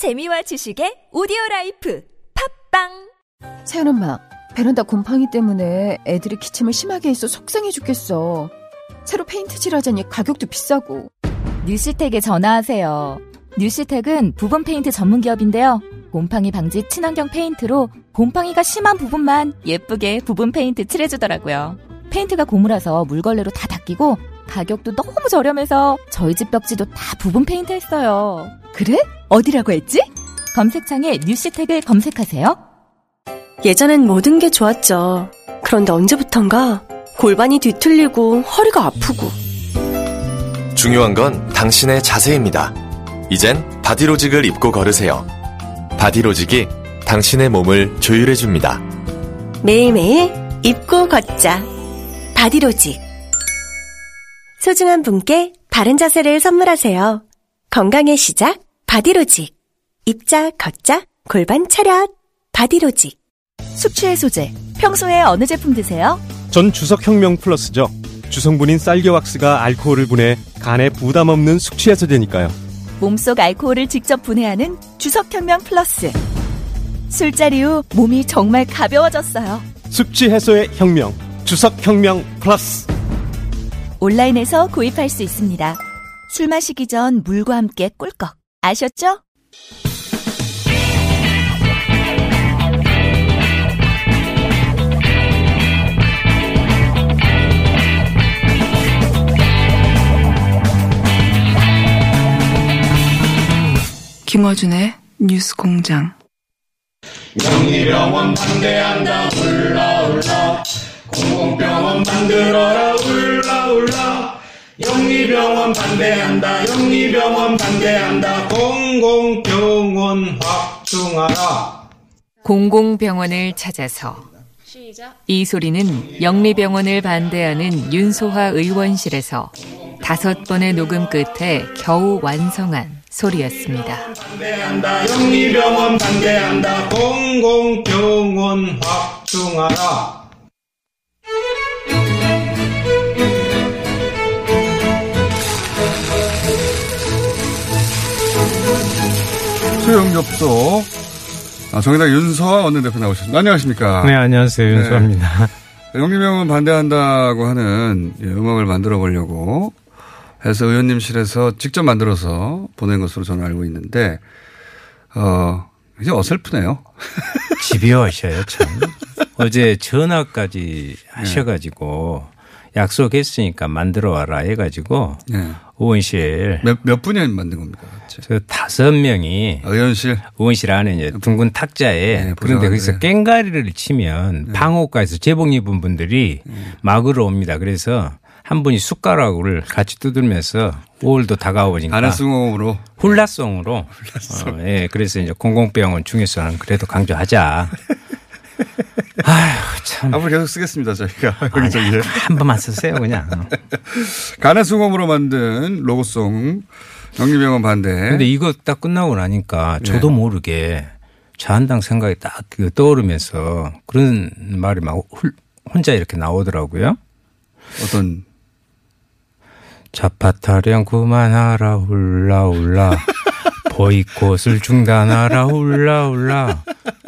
재미와 지식의 오디오 라이프 팟빵 세연 엄마, 베란다 곰팡이 때문에 애들이 기침을 심하게 해서 속상해 죽겠어. 새로 페인트 칠하자니 가격도 비싸고. 뉴시텍에 전화하세요. 뉴시텍은 부분 페인트 전문 기업인데요. 곰팡이 방지 친환경 페인트로 곰팡이가 심한 부분만 예쁘게 부분 페인트 칠해주더라고요. 페인트가 고무라서 물걸레로 다 닦이고 가격도 너무 저렴해서 저희 집 벽지도 다 부분 페인트 했어요. 그래? 어디라고 했지? 검색창에 뉴시텍을 검색하세요. 예전엔 모든 게 좋았죠. 그런데 언제부턴가 골반이 뒤틀리고 허리가 아프고 중요한 건 당신의 자세입니다. 이젠 바디로직을 입고 걸으세요. 바디로직이 당신의 몸을 조율해줍니다. 매일매일 입고 걷자. 바디로직. 소중한 분께 바른 자세를 선물하세요. 건강의 시작, 바디로직. 입자, 걷자, 골반 차렷, 바디로직. 숙취해소제. 평소에 어느 제품 드세요? 전 주석혁명 플러스죠. 주성분인 쌀겨왁스가 알코올을 분해 간에 부담 없는 숙취해소제니까요. 몸속 알코올을 직접 분해하는 주석혁명 플러스. 술자리 후 몸이 정말 가벼워졌어요. 숙취 해소의 혁명. 주석혁명 플러스. 온라인에서 구입할 수 있습니다. 술 마시기 전 물과 함께 꿀꺽. 아셨죠? 김어준의 뉴스 공장. 영리병원 반대한다 울라 울라 공공병원 만들어라 울라 울라. 영리병원 반대한다 영리병원 반대한다. 공공병원 확충하라. 공공병원을 찾아서 이 소리는 영리병원을 반대하는 윤소화 의원실에서 다섯 번의 녹음 끝에 겨우 완성한 소리였습니다. 반대한다 영리병원 반대한다. 공공병원 확충하라 접속. 아, 정의당 윤서아 원내대표 나오셨습니다. 안녕하십니까. 네, 안녕하세요. 윤서아입니다. 영리병원 반대한다고 하는 예, 음악을 만들어 보려고 해서 의원님실에서 직접 만들어서 보낸 것으로 저는 알고 있는데, 어, 이제 어설프네요. 집요하셔요, 참. 어제 전화까지 하셔가지고 약속했으니까 만들어 와라 해가지고 네. 의원실 몇, 몇 분이 만든 겁니까? 저 다섯 명이 의원실 의원실 안에 이제 둥근 탁자에 네, 그런데. 거기서 깽가리를 치면 방호과에서 제복 입은 분들이 막으러 옵니다. 그래서 한 분이 숟가락을 같이 두들면서 5월도 다가오니까 아나승호으로 훌라송으로 어, 예, 그래서 이제 공공병원 중요성은 그래도 강조하자. 아휴 참. 앞으로 계속 쓰겠습니다, 저희가. 여기저기. 한 번만 쓰세요 그냥. 가나승홈으로 만든 로고송 영리병원 반대. 근데 이거 딱 끝나고 나니까 저도 네. 모르게 자한당 생각이 딱그 떠오르면서 그런 말이 막 훌- 혼자 이렇게 나오더라고요. 어떤 자파타령 그만하라 훌라 훌라 보이콧을 중단하라 훌라 훌라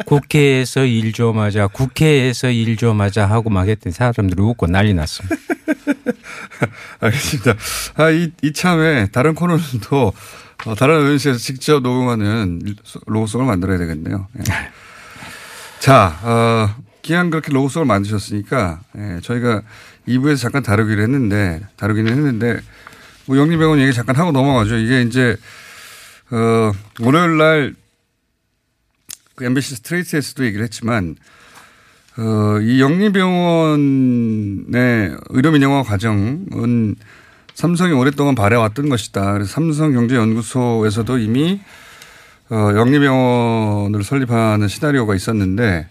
국회에서 일 좀 하자 국회에서 일 좀 하자 하고 막 했더니 사람들이 웃고 난리 났습니다. 알겠습니다. 아, 이, 이참에 다른 코너는 또 어, 다른 의원실에서 직접 녹음하는 로고송을 만들어야 되겠네요. 예. 자, 어, 기왕 그렇게 로고송을 만드셨으니까 예, 저희가 2부에서 잠깐 다루기로 했는데 다루기는 했는데 뭐 영리병원 얘기 잠깐 하고 넘어가죠. 이게 이제 어, 월요일 날 그 MBC 스트레이트에서도 얘기를 했지만 어, 이 영리병원의 의료민영화 과정은 삼성이 오랫동안 바래왔던 것이다. 그래서 삼성경제연구소에서도 이미 어, 영리병원을 설립하는 시나리오가 있었는데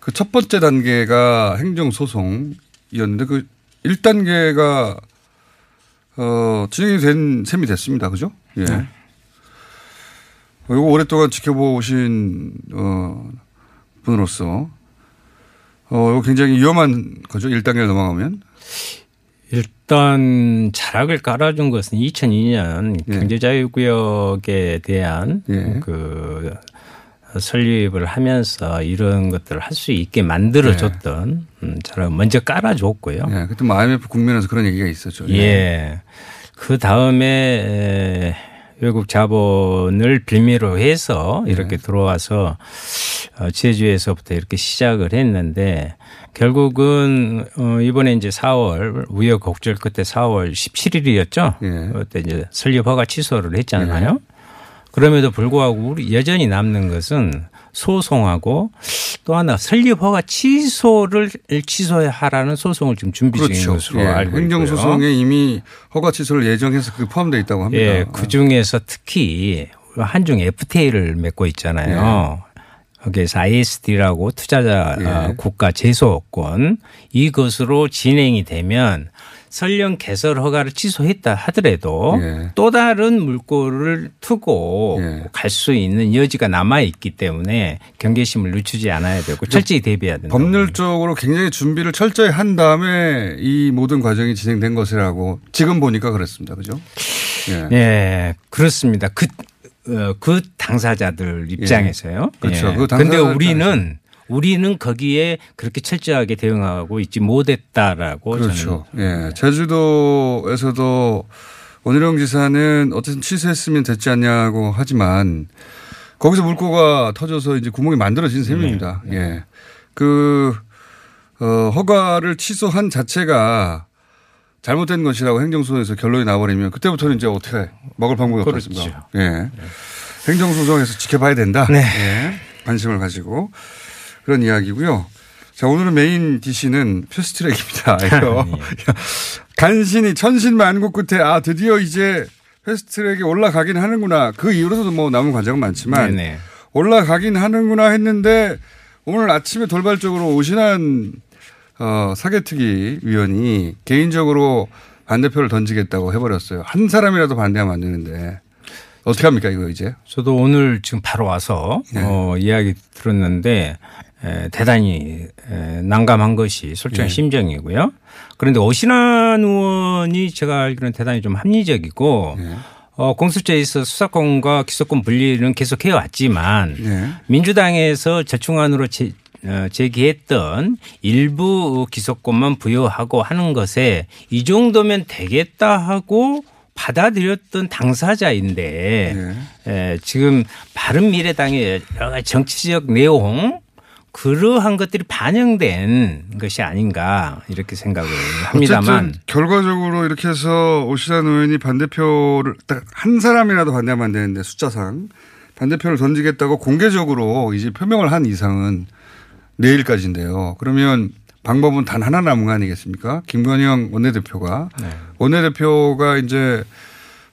그 첫 번째 단계가 행정소송이었는데 그 1단계가 어, 진행이 된 셈이 됐습니다. 그죠? 예. 네. 어, 이거 오랫동안 지켜보신, 어, 분으로서, 어, 이거 굉장히 위험한 거죠. 1단계를 넘어가면. 일단 자락을 깔아준 것은 2002년 예. 경제자유구역에 대한 그 설립을 하면서 이런 것들을 할 수 있게 만들어줬던 음, 자락 먼저 깔아줬고요. 예, 그때 뭐 IMF 국면에서 그런 얘기가 있었죠. 예. 그 다음에 외국 자본을 빌미로 해서 이렇게 들어와서 어, 제주에서부터 이렇게 시작을 했는데 결국은 어, 이번에 이제 4월 우여곡절 끝에 4월 17일이었죠. 그때 이제 설립 허가 취소를 했잖아요. 그럼에도 불구하고 우리 여전히 남는 것은 소송하고 또 하나 설립 허가 취소를 취소하라는 소송을 지금 준비 중인 그렇죠. 것으로 예, 알고 있고요. 행정소송에 이미 허가 취소를 예정해서 그 포함되어 있다고 합니다. 예, 그 중에서 특히 한중 FTA를 맺고 있잖아요. 거기에서 ISD라고 투자자 예. 어, 국가 제소권 이것으로 진행이 되면 설령 개설 허가를 취소했다 하더라도 예. 또 다른 물꼬를 트고 갈수 있는 여지가 남아 있기 때문에 경계심을 늦추지 않아야 되고 철저히 대비해야 된다. 법률적으로 굉장히 준비를 철저히 한 다음에 이 모든 과정이 진행된 것이라고 지금 보니까 그렇습니다. 그죠? 예. 예, 그렇습니다. 그, 어, 그 당사자들 입장에서요. 그렇죠. 예. 그 근데 당사자 우리는 우리는 거기에 그렇게 철저하게 대응하고 있지 못했다라고 그렇죠. 예. 제주도에서도 원희룡 지사는 어쨌든 취소했으면 됐지 않냐고 하지만 거기서 물꼬가 터져서 이제 구멍이 만들어진 셈입니다. 네. 예. 그, 어, 허가를 취소한 자체가 잘못된 것이라고 행정소송에서 결론이 나버리면 그때부터는 이제 어떻게 먹을 방법이 그렇죠. 없겠습니까? 예. 행정소송에서 지켜봐야 된다. 네. 예. 관심을 가지고 그런 이야기고요. 자, 오늘은 메인 DC는 패스트트랙입니다. 간신히 천신만고 끝에 아 드디어 이제 패스트트랙에 올라가긴 하는구나. 그 이후로도 뭐 남은 과정은 많지만 네네. 올라가긴 하는구나 했는데 오늘 아침에 돌발적으로 오신한 어, 사개특위 위원이 개인적으로 반대표를 던지겠다고 해버렸어요. 한 사람이라도 반대하면 안 되는데 어떻게 합니까 이거 이제? 저도 오늘 지금 바로 와서 네. 어, 이야기 들었는데 에, 대단히 에, 난감한 것이 솔직한 네. 심정이고요. 그런데 오신환 의원이 제가 알기로는 대단히 좀 합리적이고 네. 어, 공수처에 있어 수사권과 기소권 분리는 계속 해왔지만 네. 민주당에서 절충안으로 제, 어, 제기했던 일부 기소권만 부여하고 하는 것에 이 정도면 되겠다 하고 받아들였던 당사자인데 에, 지금 바른미래당의 여러 가지 정치적 내용 그러한 것들이 반영된 것이 아닌가 이렇게 생각을 합니다만 결과적으로 이렇게 해서 오시란 의원이 반대표를 딱한 사람이라도 반대하면 안 되는데 숫자상 반대표를 던지겠다고 공개적으로 이제 표명을 한 이상은 내일까지인데요. 그러면 방법은 단 하나 남은 거 아니겠습니까? 김건영 원내대표가 원내대표가 이제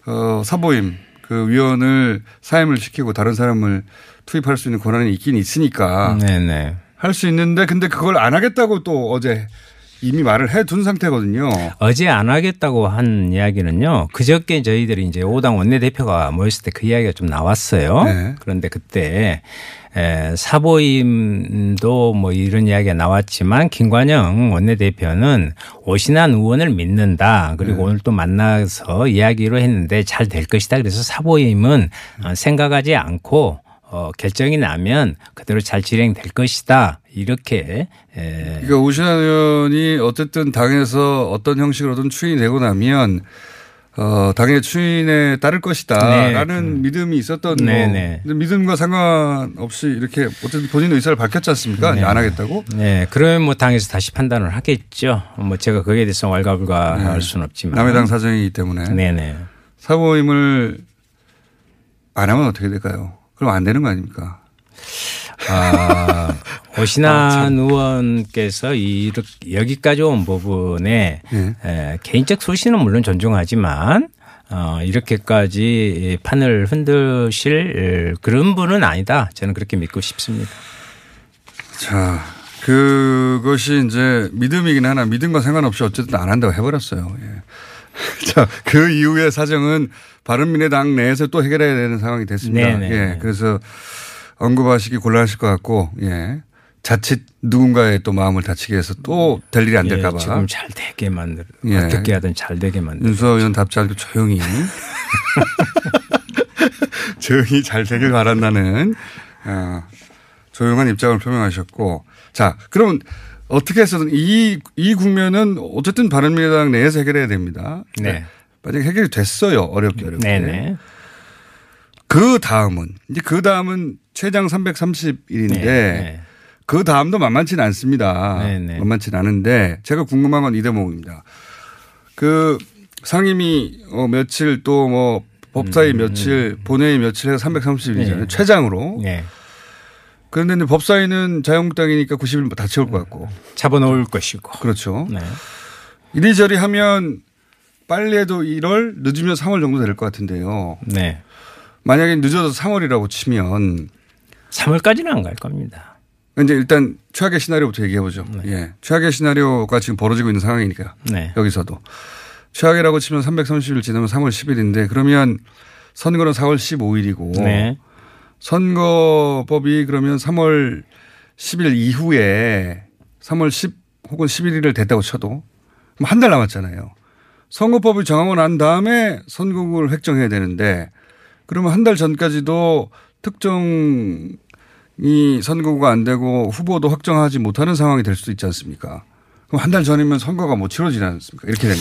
어 사보임 그 위원을 사임을 시키고 다른 사람을 투입할 수 있는 권한이 있긴 있으니까 네네. 할수 있는데 근데 그걸 안 하겠다고 또 어제 이미 말을 해 둔 상태거든요. 어제 안 하겠다고 한 이야기는요. 그저께 저희들이 이제 오당 원내대표가 모였을 때 그 이야기가 좀 나왔어요. 네. 그런데 그때 에, 사보임도 뭐 이런 이야기가 나왔지만 김관영 원내대표는 오신환 의원을 믿는다. 그리고 네. 오늘 또 만나서 이야기로 했는데 잘 될 것이다. 그래서 사보임은 어, 생각하지 않고 어, 결정이 나면 그대로 잘 진행될 것이다. 이렇게 에, 그러니까 오신환 의원이 어쨌든 당에서 어떤 형식으로든 추인이 되고 나면 어, 당의 추인에 따를 것이다. 네. 라는 믿음이 있었던 네, 뭐 네. 믿음과 상관없이 이렇게 어쨌든 본인 의사를 밝혔지 않습니까? 네. 안 하겠다고? 네, 그러면 뭐 당에서 다시 판단을 하겠죠. 뭐 제가 거기에 대해서 왈가불가 할 수는 없지만. 남의 당 사정이기 때문에. 네네. 사보임을 안 하면 어떻게 될까요? 그럼 안 되는 거 아닙니까? 아, 오신환 의원께서 이렇게 여기까지 온 부분에 네. 에, 개인적 소신은 물론 존중하지만 어, 이렇게까지 판을 흔드실 그런 분은 아니다. 저는 그렇게 믿고 싶습니다. 자, 그것이 이제 믿음이긴 하나 믿음과 상관없이 어쨌든 안 한다고 해버렸어요. 예. 자, 그 이후의 사정은 바른미래당 내에서 또 해결해야 되는 상황이 됐습니다. 네네. 예. 그래서 언급하시기 곤란하실 것 같고, 예. 자칫 누군가의 또 마음을 다치게 해서 또 될 일이 안 예, 될까봐. 지금 잘 되게 만들. 예. 어떻게 하든 잘 되게 만들. 윤수아 의원 답지 않고 조용히. 조용히 잘 되길 바란다는 어, 조용한 입장을 표명하셨고. 자, 그러면 어떻게 해서든 이, 이 국면은 어쨌든 바른미래당 내에서 해결해야 됩니다. 네. 만약에 해결이 됐어요. 어렵게 어렵게. 네네. 그 다음은 이제 그 다음은 최장 330일인데 네. 그 다음도 만만치는 않습니다. 네네. 만만치는 않은데 제가 궁금한 건 이 대목입니다. 그 상임위 어 며칠 또 뭐 법사위 며칠 본회의 며칠 해서 330일이잖아요. 음, 네. 최장으로. 네. 그런데 법사위는 자유한국당이니까 90일 다 채울 것 같고. 잡아놓을 것이고. 그렇죠. 네. 이리저리 하면 빨리 해도 1월 늦으면 3월 정도 될 것 같은데요. 네. 만약에 늦어도 3월이라고 치면 3월까지는 안 갈 겁니다. 이제 일단 최악의 시나리오부터 얘기해 보죠. 예. 최악의 시나리오가 지금 벌어지고 있는 상황이니까. 네. 여기서도. 최악이라고 치면 330일 지나면 3월 10일인데 그러면 선거는 4월 15일이고 네. 선거법이 그러면 3월 10일 이후에 3월 10 혹은 11일을 됐다고 쳐도 한 달 남았잖아요. 선거법을 정하고 난 다음에 선거구를 획정해야 되는데 그러면 한 달 전까지도 특정이 선거구가 안 되고 후보도 확정하지 못하는 상황이 될 수도 있지 않습니까? 그럼 한 달 전이면 선거가 못 치러지지 않습니까? 이렇게 되면.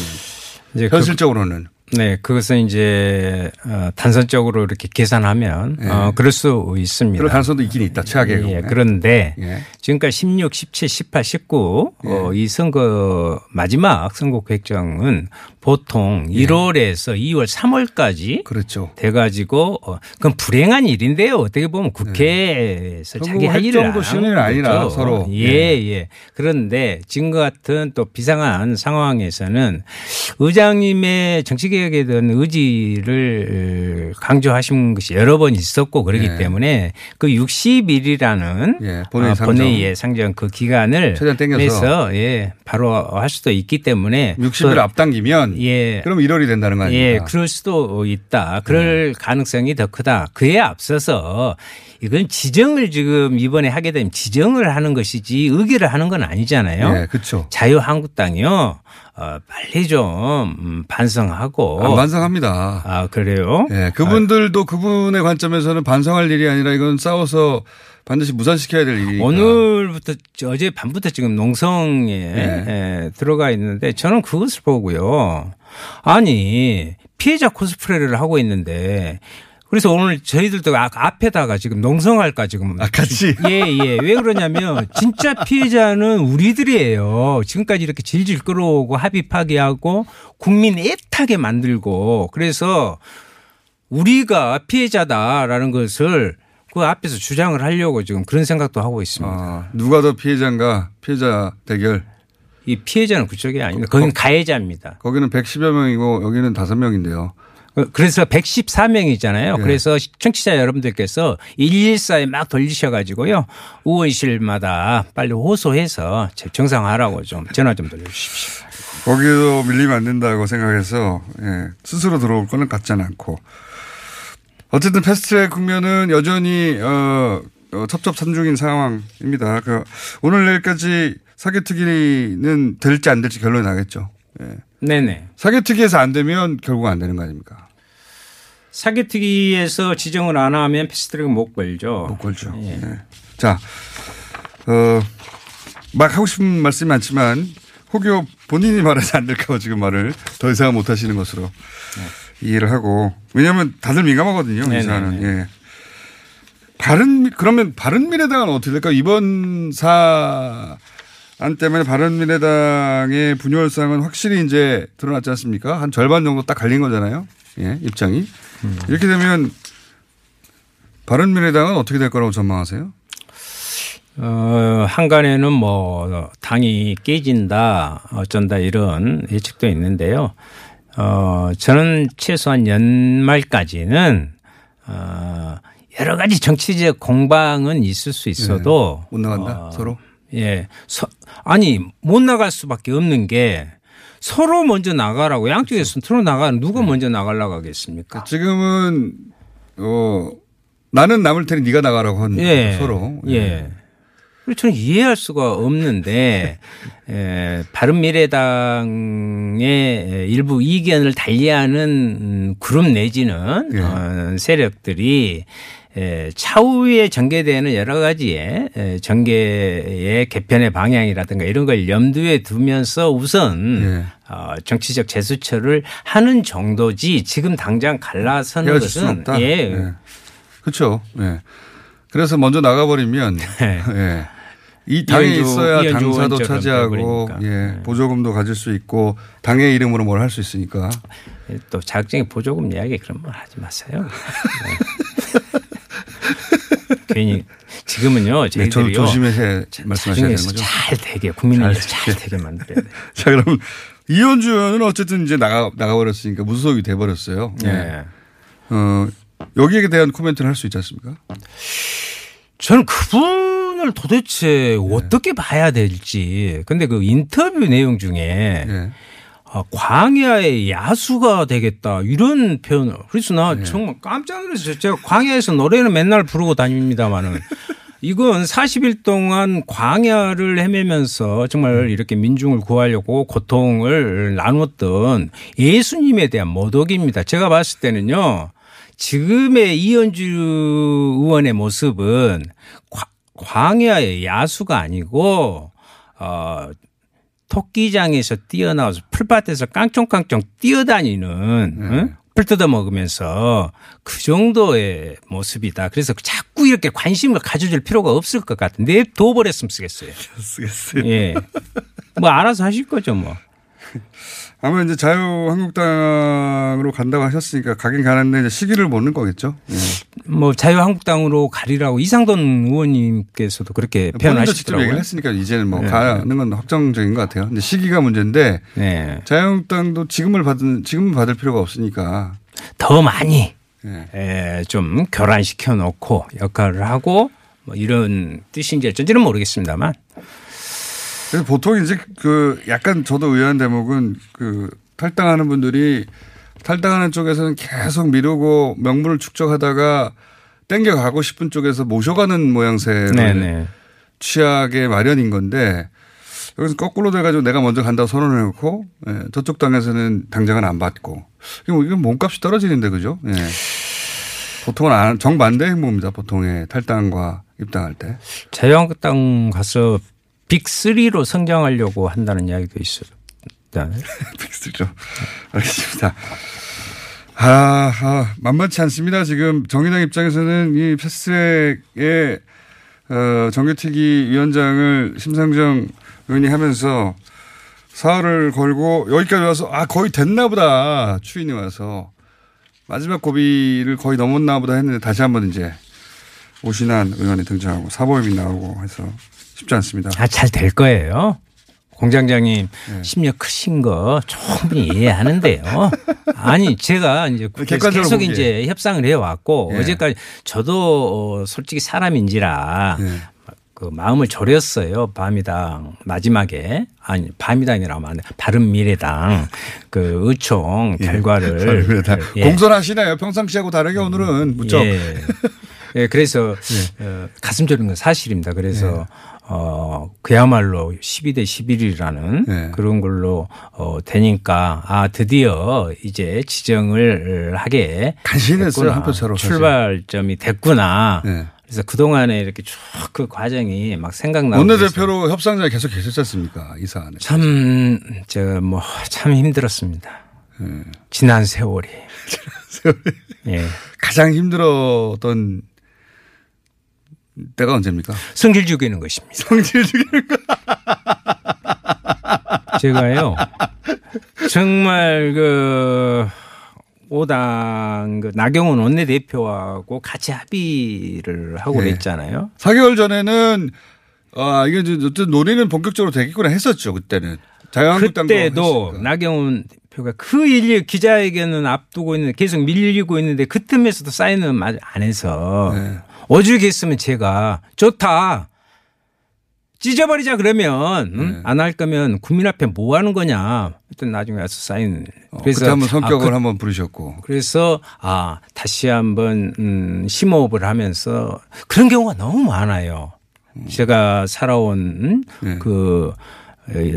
이제 현실적으로는. 네, 그것은 이제 어, 단선적으로 이렇게 계산하면 네. 어, 그럴 수 있습니다. 그럴 가능성도 있긴 있다. 최악의 예, 경우에. 그런데 예. 지금까지 16, 17, 18, 19 어, 이 선거 마지막 선거 획정은 보통 1월에서 2월, 3월까지 예. 그렇죠. 돼가지고 어, 그건 불행한 일인데요. 어떻게 보면 국회에서 선거 자기 할 일을 하는 일 아니라. 서로. 예, 예. 그런데 지금 같은 또 비상한 상황에서는 의장님의 정치 개혁에 대한 의지를 강조하신 것이 여러 번 있었고 그렇기 예. 때문에 그 60일이라는 예, 본회의 어, 상정. 그 기간을 최대한 땡겨서. 예, 바로 할 수도 있기 때문에 60일 그- 앞당기면 예. 그럼 1월이 된다는 거 예, 아닙니까? 그럴 수도 있다. 그럴 가능성이 더 크다. 그에 앞서서 이건 지정을 지금 이번에 하게 되면 지정을 하는 것이지 의결을 하는 건 아니잖아요. 예, 그렇죠. 자유한국당이요. 어, 빨리 좀 음, 반성하고 안 반성합니다. 아, 그래요? 예, 그분들도 그분의 관점에서는 반성할 일이 아니라 이건 싸워서 반드시 무산시켜야 될 일이니까. 오늘부터 어제 밤부터 지금 농성에 네. 에, 들어가 있는데 저는 그것을 보고요. 아니 피해자 코스프레를 하고 있는데 그래서 오늘 저희들도 아- 앞에다가 지금 농성할까 지금 아, 같이? 예 예 왜 그러냐면 진짜 피해자는 우리들이에요. 지금까지 이렇게 질질 끌어오고 합의 파기하고 국민 애타게 만들고 그래서 우리가 피해자다라는 것을 그 앞에서 주장을 하려고 지금 그런 생각도 하고 있습니다. 아, 누가 더 피해자인가 피해자 대결. 이 피해자는 그쪽이 아닙니다. 거기는 가해자입니다. 거기는 110여 명이고 여기는 5명인데요. 그래서 114명이잖아요. 네. 그래서 청취자 여러분들께서 114에 막 돌리셔 가지고요. 의원실마다 빨리 호소해서 정상화하라고 좀 전화 좀 돌려 주십시오. 거기도 밀리면 안 된다고 생각해서 예, 스스로 들어올 거는 같지는 않고 어쨌든 패스트트랙 국면은 여전히 어, 어, 첩첩산중인 상황입니다. 그 오늘 내일까지 사개특위는 될지 안 될지 결론이 나겠죠. 예. 네네. 사개특위에서 안 되면 결국 안 되는 거 아닙니까? 사개특위에서 지정을 안 하면 패스트트랙은 못 걸죠. 못 걸죠. 예. 자, 어, 막 하고 싶은 말씀이 많지만 혹여 본인이 말해서 안 될까 봐 지금 말을 더 이상 못 하시는 것으로 이해를 하고 왜냐하면 다들 민감하거든요. 이. 사안은. 예. 바른 그러면 바른 미래당은 어떻게 될까? 이번 사 안 때문에 바른미래당의 분열상은 확실히 이제 드러났지 않습니까? 한 절반 정도 딱 갈린 거잖아요. 예, 입장이 이렇게 되면 바른미래당은 어떻게 될 거라고 전망하세요? 어, 한간에는 뭐 당이 깨진다 어쩐다 이런 예측도 있는데요. 어, 저는 최소한 연말까지는 어, 여러 가지 정치적 공방은 있을 수 있어도 네. 못 나간다 어, 서로. 예. 서, 아니 못 나갈 수밖에 없는 게 서로 먼저 나가라고 양쪽에서 서로 나가 누가 네. 먼저 나가려고 하겠습니까? 지금은 어 나는 남을 테니 네가 나가라고 하는 예. 서로. 예. 그리고 저는 이해할 수가 없는데 에, 바른미래당의 일부 이견을 달리하는 음, 그룹 내지는 예. 어, 세력들이 에, 차후에 전개되는 여러 가지의 에, 전개의 개편의 방향이라든가 이런 걸 염두에 두면서 우선 예. 어, 정치적 재수처를 하는 정도지 지금 당장 갈라서는 것은 없다. 예. 예. 그렇죠. 예. 그래서 먼저 나가버리면 네. 예. 이 당에 있어야 당사도 차지하고. 예. 보조금도 가질 수 있고 당의 이름으로 뭘 할 수 있으니까 또 자격증의 보조금 이야기 그런 말 하지 마세요. 네. 괜히 지금은요 네, 저 조심해서 말씀하셔야 되는 거죠. 잘 되게 국민을 잘 잘, 되게 만들어야 돼. 자 그럼 이현주 의원은 어쨌든 이제 나가 나가버렸으니까 무소속이 돼버렸어요. 예. 네. 어 여기에 대한 코멘트를 할 수 있지 않습니까? 저는 그분을 도대체 어떻게 봐야 될지. 근데 그 인터뷰 내용 중에 예. 아, 광야의 야수가 되겠다 이런 표현을. 그래서 나 네. 정말 깜짝 놀랐어요. 제가 광야에서 노래는 맨날 부르고 다닙니다만은 이건 40일 동안 광야를 헤매면서 정말 이렇게 민중을 구하려고 고통을 나눴던 예수님에 대한 모독입니다. 제가 봤을 때는요. 지금의 이현주 의원의 모습은 과- 광야의 야수가 아니고 어 토끼장에서 뛰어나와서 풀밭에서 깡총깡총 뛰어다니는 응? 풀 뜯어 먹으면서 그 정도의 모습이다. 그래서 자꾸 이렇게 관심을 가져줄 필요가 없을 것 같은데 둬버렸으면 쓰겠어요. 쓰겠어요. 예. 뭐 알아서 하실 거죠 뭐. 아마 이제 자유한국당으로 간다고 하셨으니까 가긴 가는데 이제 시기를 보는 거겠죠. 예. 뭐 자유한국당으로 가리라고 이상돈 의원님께서도 그렇게 표현하시더라고요. 얘기를 했으니까 이제는 뭐 네. 가는 건 확정적인 것 같아요. 근데 시기가 문제인데 네. 자유한국당도 지금을 받은 지금은 받을 필요가 없으니까 더 많이 예. 에, 좀 교란시켜 놓고 역할을 하고 뭐 이런 뜻인지 어쩐지는 모르겠습니다만 그래서 보통 이제 그 약간 저도 의아한 대목은 그 탈당하는 분들이 탈당하는 쪽에서는 계속 미루고 명분을 축적하다가 땡겨가고 싶은 쪽에서 모셔가는 모양새를 네네. 취하게 마련인 건데 여기서 거꾸로 돼가지고 내가 먼저 간다고 선언을 해놓고 예, 저쪽 당에서는 당장은 안 받고 이건 이건 몸값이 떨어지는데 그죠? 예. 보통은 안- 정반대 행보입니다. 보통의 탈당과 입당할 때. 자유한국당 가서 빅3로 성장하려고 한다는 이야기도 있어요. 빅스죠. 알겠습니다. 아, 아, 만만치 않습니다. 지금 정의당 입장에서는 이 패스트트랙의 어, 정규특위 위원장을 심상정 의원이 하면서 사활을 걸고 여기까지 와서 아 거의 됐나 보다 추인이 와서 마지막 고비를 거의 넘었나 보다 했는데 다시 한번 이제 오신한 의원이 등장하고 사보임이 나오고 해서 쉽지 않습니다. 아, 잘 될 거예요. 공장장님 네. 심력 크신 거 충분히 이해하는데요. 아니 제가 이제 계속 보기에. 이제 협상을 해 왔고 예. 어제까지 저도 어, 솔직히 사람인지라 그 마음을 졸였어요. 밤이당 마지막에 아니 밤이당이라고 돼. 바른 미래당 그 의총 결과를 바른미래당. 예. 공손하시네요. 평상시하고 다르게 오늘은 무척 예. 예, 그래서 어, 가슴 저리는 건 사실입니다. 그래서 어, 그야말로 12대 11이라는 그런 걸로 어, 되니까 아, 드디어 이제 지정을 하게 간신했어요, 됐구나. 한 표차로 사실. 출발점이 됐구나. 네. 그래서 그동안에 이렇게 쭉 그 과정이 막 생각나고 원내대표로 협상장에 계속 계셨지 않습니까? 이 사안에. 참, 제가 뭐, 참 힘들었습니다. 지난 세월이. 예. 가장 힘들었던 때가 언제입니까? 성질 죽이는 것입니다. 성질 죽이는 거. 제가요, 정말 그, 오당 그 나경원 원내대표하고 같이 합의를 하고 예. 그랬잖아요. 4개월 전에는 아, 이게 이제 어쨌든 논의는 본격적으로 되겠구나 했었죠, 그때는. 자유한국당도 그때도 나경원 대표가 그 일일 기자회견은 앞두고 있는데 계속 밀리고 있는데 그 틈에서도 사인은 마- 안 해서 네. 어죽했으면 제가 좋다. 찢어버리자 그러면 네. 응? 안할 거면 국민 앞에 뭐 하는 거냐. 일단 나중에 와서 사인. 그때 한번 성격을 아, 그- 한번 부르셨고. 그래서 아 다시 한번 음, 심호흡을 하면서 그런 경우가 너무 많아요. 제가 살아온 예. 그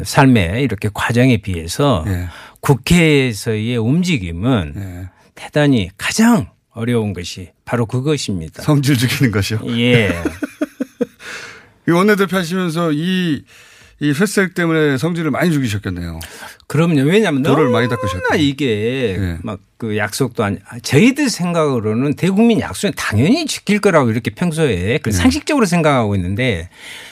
삶의 이렇게 과정에 비해서 예. 국회에서의 움직임은 예. 대단히 가장 어려운 것이 바로 그것입니다. 성질 죽이는 것이요. 예. 이 원내대표 하시면서 이, 이 회색 때문에 성질을 많이 죽이셨겠네요. 그럼요. 왜냐하면 돌을 많이 닦으셨다. 이게 예. 막그 약속도 아니 저희들 생각으로는 대국민 약속은 당연히 지킬 거라고 이렇게 평소에 그 상식적으로 생각하고 있는데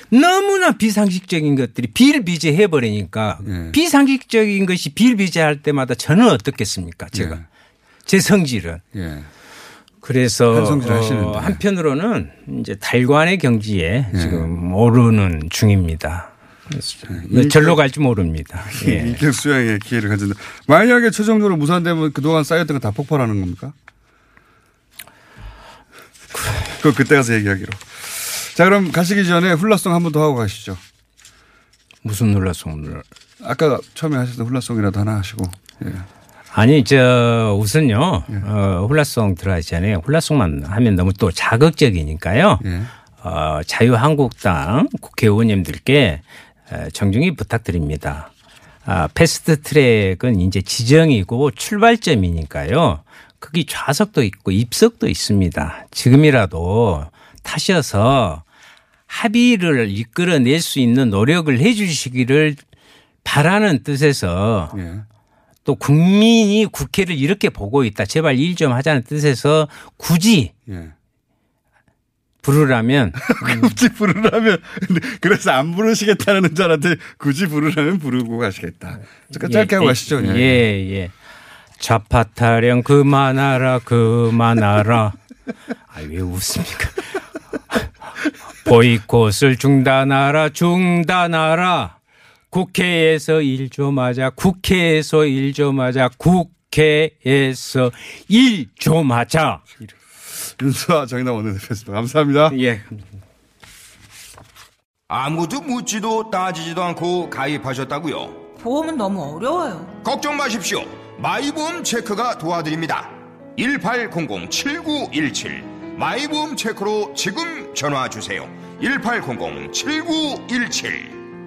너무나 비상식적인 것들이 비일비재해 버리니까 비상식적인 것이 비일비재할 때마다 저는 어떻겠습니까? 제가 제 성질은 예. 그래서. 어, 한편으로는 이제 달관의 경지에 예. 지금 오르는 중입니다. 그래서 절로 갈지 모릅니다. 예. 인격 수양의 기회를 가진다. 만약에 최종적으로 무산되면 그동안 쌓였던 거 다 폭발하는 겁니까? 그 그때 가서 얘기하기로. 자 그럼 가시기 전에 훌라송 한 번 더 하고 가시죠. 무슨 훌라송을? 아까 처음에 하셨던 훌라송이라도 하나 하시고. 예. 아니 저 우선요 어, 훌라송 들어가기 전에 훌라송만 하면 너무 또 자극적이니까요. 어, 자유한국당 국회의원님들께 에, 정중히 부탁드립니다. 아, 패스트 트랙은 이제 지정이고 출발점이니까요. 거기 좌석도 있고 입석도 있습니다. 지금이라도 타셔서 합의를 이끌어낼 수 있는 노력을 해 주시기를 바라는 뜻에서 또 국민이 국회를 이렇게 보고 있다. 제발 일 좀 하자는 뜻에서 굳이 예. 부르라면 굳이 부르라면 그래서 안 부르시겠다는 사람한테 굳이 부르라면 부르고 가시겠다. 잠깐 짧게 하고 가시죠. 예, 예. 좌파 타령 그만하라 그만하라. 아, 왜 웃습니까? 보이콧을 중단하라 중단하라. 국회에서 일 좀 하자. 국회에서 일 좀 하자. 국회에서 일 좀 하자. 윤수아 정의당 원내대표였습니다. 감사합니다. 예. 아무도 묻지도 따지지도 않고 가입하셨다고요? 보험은 너무 어려워요. 걱정 마십시오. 마이보험 체크가 도와드립니다. 1800-7917 마이보험 체크로 지금 전화 주세요. 1800-7917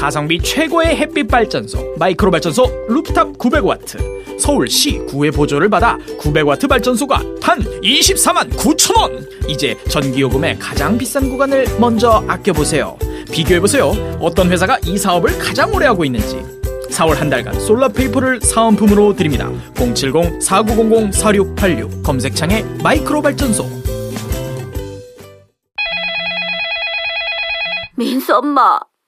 가성비 최고의 햇빛 발전소 마이크로 발전소 루프탑 900와트. 서울시 구의 보조를 받아 900와트 발전소가 단 24만 9천 원. 이제 전기요금의 가장 비싼 구간을 먼저 아껴보세요. 비교해보세요. 어떤 회사가 이 사업을 가장 오래 하고 있는지. 4월 한 달간 솔라페이퍼를 사은품으로 드립니다. 070-4900-4686 검색창에 마이크로 발전소 민수 엄마,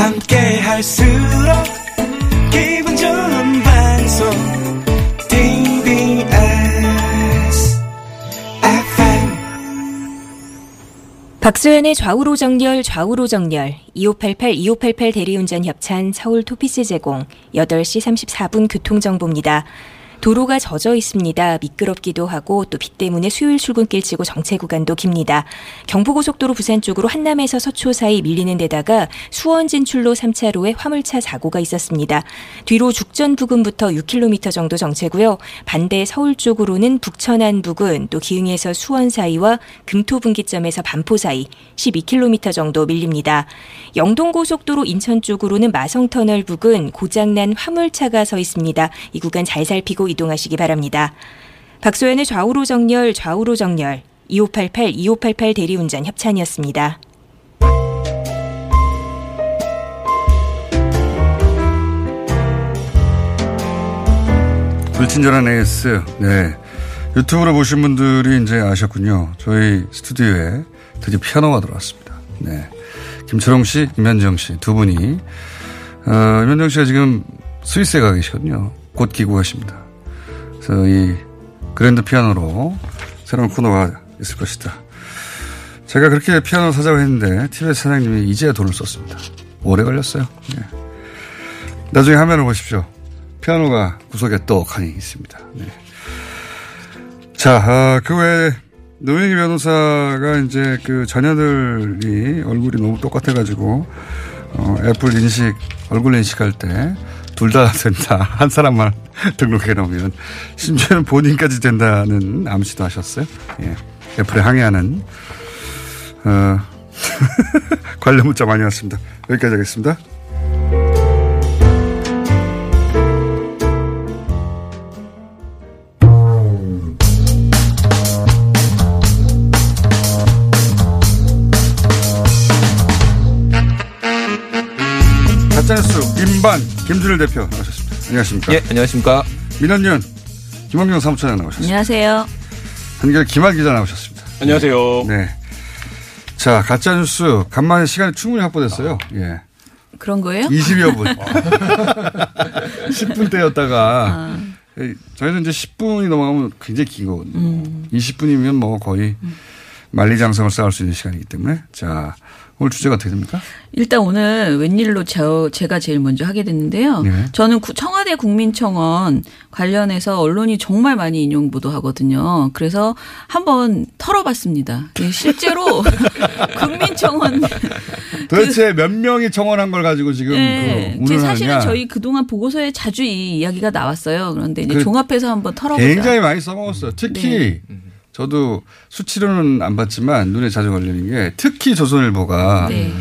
함께 할수록 기분 좋은 방송 TBS FM 박소연의 좌우로 정렬 좌우로 정렬 2588 2588 대리운전 협찬 서울 토피스 제공. 8시 34분 교통정보입니다. 도로가 젖어 있습니다. 미끄럽기도 하고 또 비 때문에 수요일 출근길 치고 정체 구간도 깁니다. 경부고속도로 부산 쪽으로 한남에서 서초 사이 밀리는 데다가 수원 진출로 3차로에 화물차 사고가 있었습니다. 뒤로 죽전 부근부터 6km 정도 정체고요. 반대 서울 쪽으로는 북천안 부근 또 기흥에서 수원 사이와 금토 분기점에서 반포 사이 12km 정도 밀립니다. 영동고속도로 인천 쪽으로는 마성터널 부근 고장난 화물차가 서 있습니다. 이 구간 잘 살피고 이동하시기 바랍니다. 박소연의 좌우로 정렬, 좌우로 정렬, 2588, 2588 대리운전 협찬이었습니다. 불친절한 AS. 네. 유튜브로 보신 분들이 이제 아셨군요. 저희 스튜디오에 드디어 피아노가 들어왔습니다. 네. 김철웅 씨, 임현정 씨 두 분이 어, 임현정 씨가 지금 스위스에 가 계시거든요. 곧 귀국하십니다. 그래서 이 그랜드 피아노로 새로운 코너가 있을 것이다. 제가 그렇게 피아노 사자고 했는데 TBS 사장님이 이제야 돈을 썼습니다. 오래 걸렸어요. 네. 나중에 화면을 보십시오. 피아노가 구석에 떡하니 있습니다. 네. 자, 어, 그 외에 노영희 변호사가 이제 그 자녀들이 얼굴이 너무 똑같아가지고 어, 애플 인식 얼굴 인식할 때 둘 다 된다 한 사람만 등록해 놓으면 심지어는 본인까지 된다는 암시도 하셨어요. 예. 애플에 항의하는 어, 관련 문자 많이 왔습니다. 여기까지 하겠습니다. 민반 김준일 대표 나오셨습니다. 안녕하십니까? 예, 안녕하십니까? 민원연 김원경 사무처장 나오셨습니다. 안녕하세요. 한결 김한 기자 나오셨습니다. 안녕하세요. 네. 자, 가짜뉴스 간만에 시간이 충분히 확보됐어요. 예. 그런 거예요? 20여 분. 10분 대였다가 저희는 이제 10분이 넘어가면 굉장히 기거든요. 음. 20분이면 뭐 거의 만리장성을 쌓을 수 있는 시간이기 때문에 자 오늘 주제가 어떻게 됩니까? 일단 오늘 웬일로 저 제가 제일 먼저 하게 됐는데요. 네. 저는 구- 청와대 국민청원 관련해서 언론이 정말 많이 인용 보도하거든요. 그래서 한번 털어봤습니다. 예, 실제로 국민청원 도대체 몇 명이 청원한 걸 가지고 지금 네, 그? 사실은 저희 그동안 보고서에 자주 이 이야기가 나왔어요. 그런데 이제 그 종합해서 한번 털어보자. 굉장히 많이 써먹었어요. 특히 네. 저도 수치로는 안 봤지만 눈에 자주 걸리는 게 특히 조선일보가 네.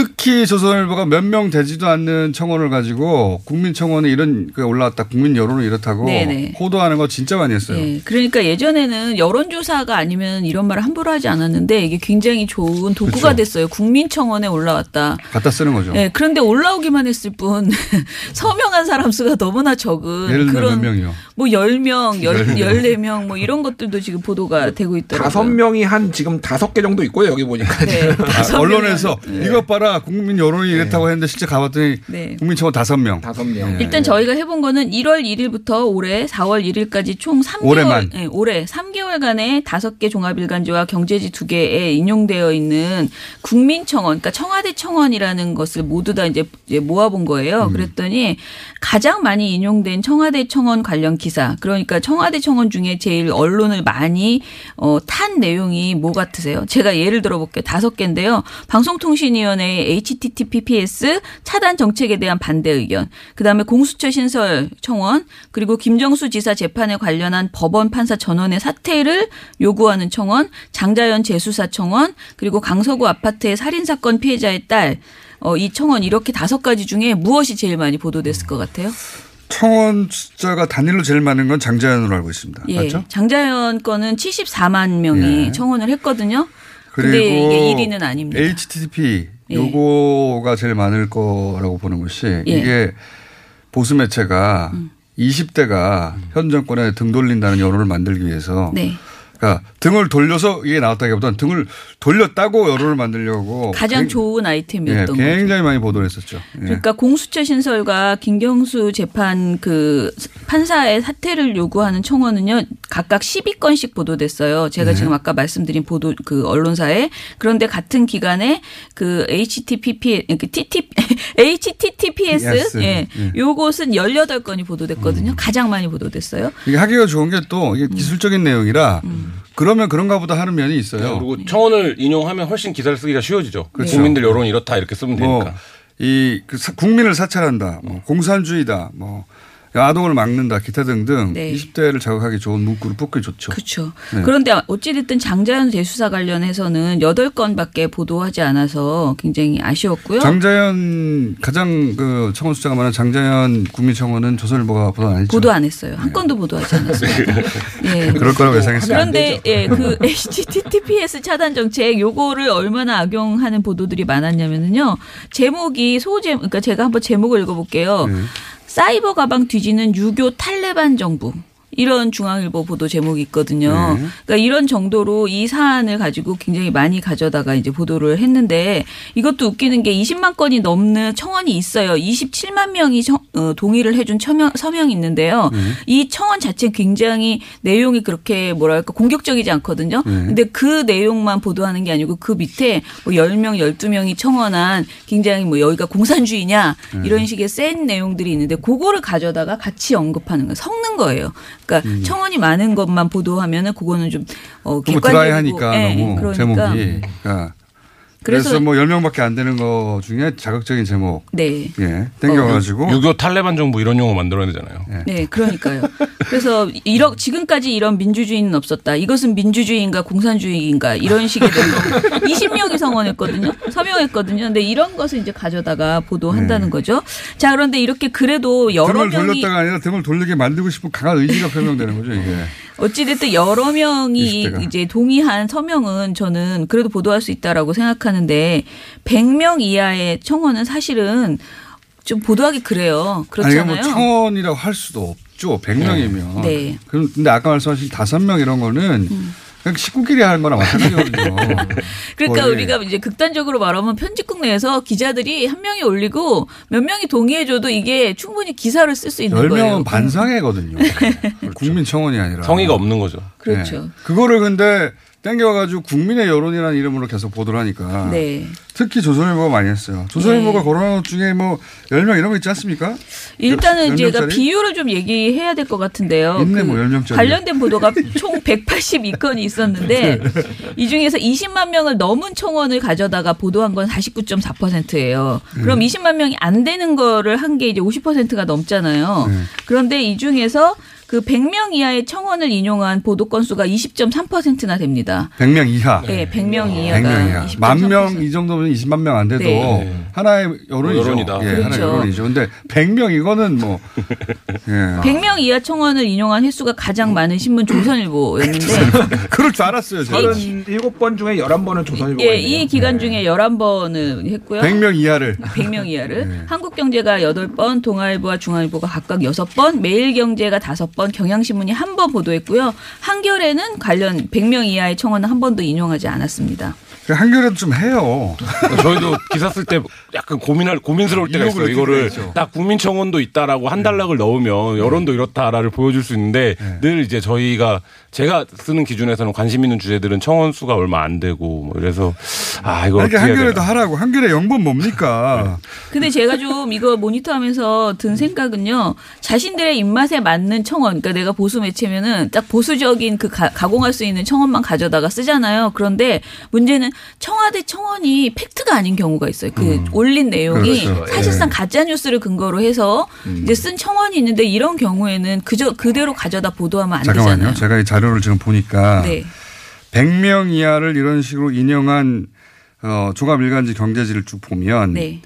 특히 조선일보가 몇 명 되지도 않는 청원을 가지고 국민청원에 이런 게 올라왔다. 국민 여론은 이렇다고 네네. 호도하는 거 진짜 많이 했어요. 예, 그러니까 예전에는 여론조사가 아니면 이런 말을 함부로 하지 않았는데 이게 굉장히 좋은 도구가 그렇죠. 됐어요. 국민청원에 올라왔다. 갖다 쓰는 거죠. 예, 그런데 올라오기만 했을 뿐 서명한 사람 수가 너무나 적은 예를 들면 몇 그런 명이요? 뭐 10명, 열 명. 14명 뭐 이런 것들도 지금 보도가 되고 있더라고요. 다섯 명이 한 지금 다섯 개 정도 있고요. 여기 보니까. 네. 아, 언론에서 이것 봐라 국민 여론이 이랬다고 했는데 실제 가봤더니 네. 국민청원 다섯 명. 다섯 명. 일단 저희가 해본 거는 1월 1일부터 올해 4월 1일까지 총 3개월, 올해만. 예, 올해 3개월간의 다섯 개 종합일간지와 경제지 두 개에 인용되어 있는 국민청원, 그러니까 청와대 청원이라는 것을 모두 다 이제 이제 모아본 거예요. 그랬더니 가장 많이 인용된 청와대 청원 관련 기사, 그러니까 청와대 청원 중에 제일 언론을 많이 어, 탄 내용이 뭐 같으세요? 제가 예를 들어볼게요. 다섯 개인데요. 방송통신위원회 의 HTTPS 차단 정책에 대한 반대 의견, 그 다음에 공수처 신설 청원, 그리고 김정수 지사 재판에 관련한 법원 판사 전원의 사퇴를 요구하는 청원, 장자연 재수사 청원, 그리고 강서구 아파트의 살인 사건 피해자의 딸, 어, 이 청원 이렇게 다섯 가지 중에 무엇이 제일 많이 보도됐을 것 같아요? 청원 숫자가 단일로 제일 많은 건 장자연으로 알고 있습니다. 예. 맞죠? 장자연 건은 74만 명이 예. 청원을 했거든요. 근데 그리고 이게 1위는 아닙니다. HTTP 예. 요거가 제일 많을 거라고 보는 것이 예. 음. 이게 보수 매체가 20대가 현 정권에 등 돌린다는 여론을 만들기 위해서 네. 그러니까 등을 돌려서 이게 나왔다기보다는 등을 돌렸다고 여론을 만들려고 가장 굉- 좋은 예, 아이템이었던 거죠. 굉장히 많이 보도를 했었죠. 예. 그러니까 공수처 신설과 김경수 재판 그 판사의 사퇴를 요구하는 청원은요 각각 10위건씩 보도됐어요. 제가 네. 지금 아까 말씀드린 보도 그 언론사에 그런데 같은 기간에 그 HTTP 그 TT HTTPS Yes. 예, 예. 요것은 18건이 보도됐거든요. 가장 많이 보도됐어요. 이게 하기가 좋은 게 또 기술적인 내용이라 음. 그러면 그런가 보다 하는 면이 있어요. 네, 그리고 청원을 인용하면 훨씬 기사를 쓰기가 쉬워지죠. 그렇죠. 국민들 여론이 이렇다 이렇게 쓰면 뭐 되니까. 이그 국민을 사찰한다, 뭐 공산주의다, 뭐 아동을 막는다, 기타 등등 네. 20대를 자극하기 좋은 문구를 뽑기 좋죠. 그렇죠. 네. 그런데 어찌됐든 장자연 재수사 관련해서는 8건밖에 보도하지 않아서 굉장히 아쉬웠고요. 장자연 가장 그 청원 숫자가 많은 장자연 국민청원은 조선일보가 보도 안 했죠. 보도 안 했어요. 한 건도 보도하지 않았어요. 예. 그럴 거라고 예상했어요. 그런데 예, 그 HTTPS 차단 정책 요거를 얼마나 악용하는 보도들이 많았냐면요. 제목이 소제 그러니까 제가 한번 제목을 읽어 볼게요. 사이버 가방 뒤지는 유교 탈레반 정부. 이런 중앙일보 보도 제목이 있거든요. 네. 그러니까 이런 정도로 이 사안을 가지고 굉장히 많이 가져다가 이제 보도를 했는데 이것도 웃기는 게 20만 건이 넘는 청원이 있어요. 27만 명이 청- 어, 동의를 해준 서명, 서명이 있는데요. 네. 이 청원 자체 굉장히 내용이 그렇게 뭐랄까 공격적이지 않거든요. 네. 근데 그 내용만 보도하는 게 아니고 그 밑에 뭐 10명, 12명이 청원한 굉장히 뭐 여기가 공산주의냐 네. 이런 식의 센 내용들이 있는데 그거를 가져다가 같이 언급하는 거예요. 섞는 거예요. 그러니까 청원이 많은 것만 보도하면은 그거는 좀 어, 음. 객관적이고 드라이하니까 예, 너무 그러니까 제목이. 그러니까 그래서- 그래서, 뭐 10명밖에 안 되는 거 중에 자극적인 제목. 네. 예. 땡겨가지고. 6.25 탈레반 정부 이런 용어 만들어야 되잖아요. 네, 그러니까요. 그래서 이러, 지금까지 이런 민주주의는 없었다. 이것은 민주주의인가 공산주의인가 이런 식의 내용 20명이 성원했거든요. 서명했거든요. 근데 이런 것을 이제 가져다가 보도한다는 거죠. 자, 그런데 이렇게 그래도 여러 등을 명이 돌렸다가 아니라 등을 돌리게 만들고 싶은 강한 의지가 표명되는 거죠, 이게. 어찌됐든 여러 명이 20대가. 이제 동의한 서명은 저는 그래도 보도할 수 있다라고 생각하는데 100명 이하의 청원은 사실은 좀 보도하기 그래요. 아니, 그렇잖아요. 이게 뭐 청원이라고 할 수도 없죠. 100명이면. 네. 그럼 근데 아까 말씀하신 5명 이런 거는 그냥 식구끼리 하는 거랑 마찬가지거든요. 그러니까 거의. 우리가 이제 극단적으로 말하면 편집국 내에서 기자들이 한 명이 올리고 몇 명이 동의해줘도 이게 충분히 기사를 쓸 수 있는 10명은 거예요. 반상회거든요. 국민 청원이 아니라. 성의가 없는 거죠. 그렇죠. 네. 그거를 근데 땡겨가지고 국민의 여론이라는 이름으로 계속 보도를 하니까. 네. 특히 조선일보가 많이 했어요. 조선일보가 네. 거론한 것 중에 뭐 10명 이런 거 있지 않습니까? 일단은 몇 제가? 비율을 좀 얘기해야 될 것 같은데요. 있네, 뭐, 10명짜리. 관련된 보도가 총 182건이 있었는데 이 중에서 20만 명을 넘은 청원을 가져다가 보도한 건 49.4%예요. 그럼 음. 20만 명이 안 되는 거를 한 게 이제 50%가 넘잖아요. 음. 그런데 이 중에서 그 100명 이하의 청원을 인용한 보도 건수가 20.3%나 됩니다. 100명 이하. 네, 100명 이하가 100명 이하. 20.3%. 만명 이 정도면 20만 명 안 돼도 네. 하나의 여론이죠. 여론이다. 예, 하나의 그렇죠. 여론이죠. 근데 100명 이거는 뭐 예. 100명 이하 청원을 인용한 횟수가 가장 많은 신문 조선일보였는데 그럴 줄 알았어요. 제가. 37번 중에 11번은 조선일보가 예, 있네요. 이 기간 중에 11번을 했고요. 100명 이하를. 100명 이하를. 한국경제가 8번, 동아일보와 중앙일보가 각각 6번, 매일경제가 5번, 경향신문이 한 번 보도했고요. 한겨레는 관련 100명 이하의 청원은 한 번도 인용하지 않았습니다. 그 한겨레도 좀 해요. 저희도 기사 쓸 때 약간 고민할 고민스러울 때가 있어요. 이거를. 딱 국민청원도 있다라고 한 단락을 넣으면 여론도 이렇다라를 보여줄 수 있는데 늘 이제 저희가 제가 쓰는 기준에서는 관심 있는 주제들은 청원 수가 얼마 안 되고 뭐 이래서 아 이거 해야 한겨레도. 하라고. 한겨레 영번 뭡니까? 근데 제가 좀 이거 모니터하면서 든 생각은요. 자신들의 입맛에 맞는 청원, 그러니까 내가 보수 매체면은 딱 보수적인 그 가, 가공할 수 있는 청원만 가져다가 쓰잖아요. 그런데 문제는 청와대 청원이 팩트가 아닌 경우가 있어요. 그 올린 내용이 그렇죠. 사실상 예. 가짜 뉴스를 근거로 해서 이제 쓴 청원이 있는데 이런 경우에는 그저 그대로 가져다 보도하면 안 잠깐만요. 되잖아요. 제가 이 자료 를 지금 보니까 네. 100명 이하를 이런 식으로 인용한 어, 종합 일간지 경제지를 쭉 보면 네.